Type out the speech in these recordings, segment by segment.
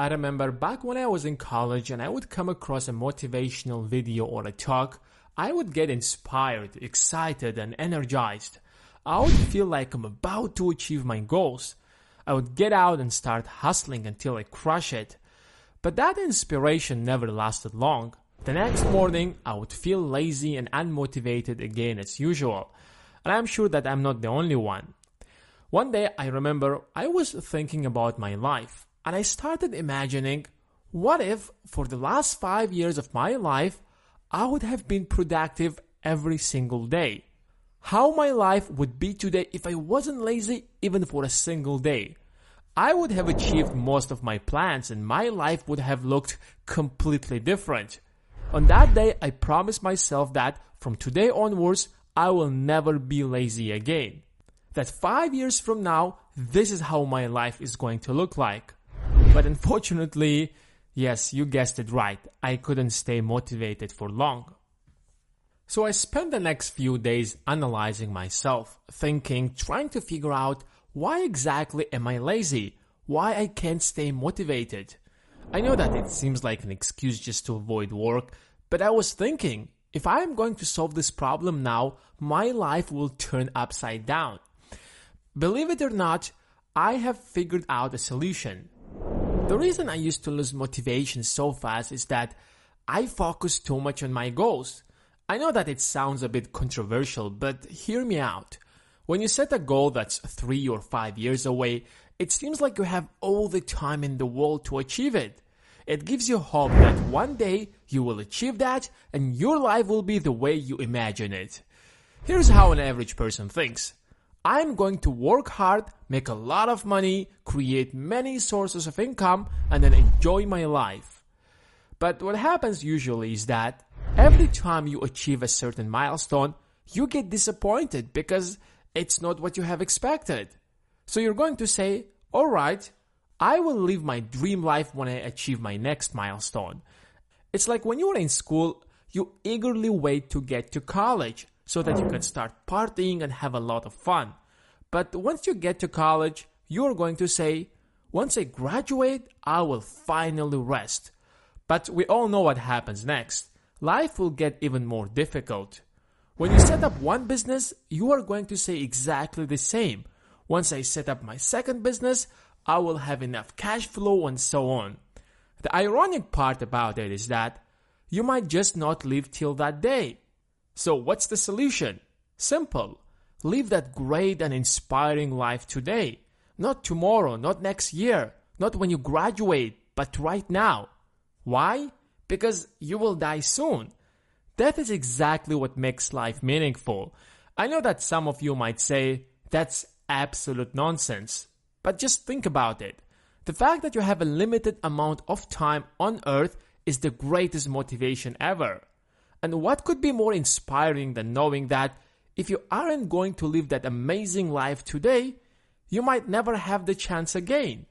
I remember back when I was in college and I would come across a motivational video or a talk, I would get inspired, excited, and energized. I would feel like I'm about to achieve my goals. I would get out and start hustling until I crush it. But that inspiration never lasted long. The next morning, I would feel lazy and unmotivated again as usual. And I'm sure that I'm not the only one. One day, I remember I was thinking about my life and I started imagining what if for the last five years of my life, I would have been productive every single day. How my life would be today if I wasn't lazy even for a single day. I would have achieved most of my plans and my life would have looked completely different. On that day, I promised myself that from today onwards, I will never be lazy again. That five years from now, this is how my life is going to look like. But unfortunately, yes, you guessed it right, I couldn't stay motivated for long. So I spent the next few days analyzing myself, thinking, trying to figure out why exactly am I lazy? Why I can't stay motivated? I know that it seems like an excuse just to avoid work, but I was thinking, if I am going to solve this problem now, my life will turn upside down. Believe it or not, I have figured out a solution. The reason I used to lose motivation so fast is that I focus too much on my goals. I know that it sounds a bit controversial, but hear me out. When you set a goal that's three or five years away, it seems like you have all the time in the world to achieve it. It gives you hope that one day you will achieve that and your life will be the way you imagine it. Here's how an average person thinks. I'm going to work hard, make a lot of money, create many sources of income, and then enjoy my life. But what happens usually is that every time you achieve a certain milestone, you get disappointed because it's not what you have expected. So you're going to say, alright, I will live my dream life when I achieve my next milestone. It's like when you are in school, you eagerly wait to get to college so that you can start partying and have a lot of fun. But once you get to college, you're going to say, once I graduate, I will finally rest. But we all know what happens next. Life will get even more difficult. When you set up one business, you are going to say exactly the same. Once I set up my second business, I will have enough cash flow and so on. The ironic part about it is that you might just not live till that day. So what's the solution? Simple. Live that great and inspiring life today. Not tomorrow, not next year, not when you graduate, but right now. Why? Because you will die soon. That is exactly what makes life meaningful. I know that some of you might say, that's absolute nonsense. But just think about it. The fact that you have a limited amount of time on earth is the greatest motivation ever. And what could be more inspiring than knowing that if you aren't going to live that amazing life today, you might never have the chance again.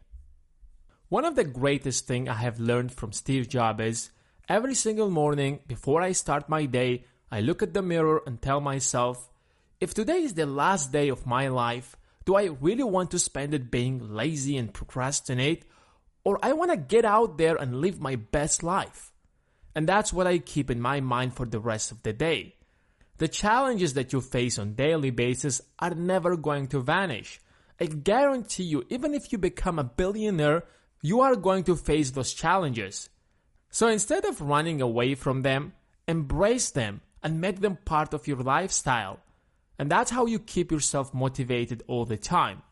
One of the greatest things I have learned from Steve Jobs is every single morning before I start my day, I look at the mirror and tell myself, if today is the last day of my life, do I really want to spend it being lazy and procrastinate? Or I want to get out there and live my best life? And that's what I keep in my mind for the rest of the day. The challenges that you face on daily basis are never going to vanish. I guarantee you, even if you become a billionaire, you are going to face those challenges. So instead of running away from them, embrace them and make them part of your lifestyle. And that's how you keep yourself motivated all the time.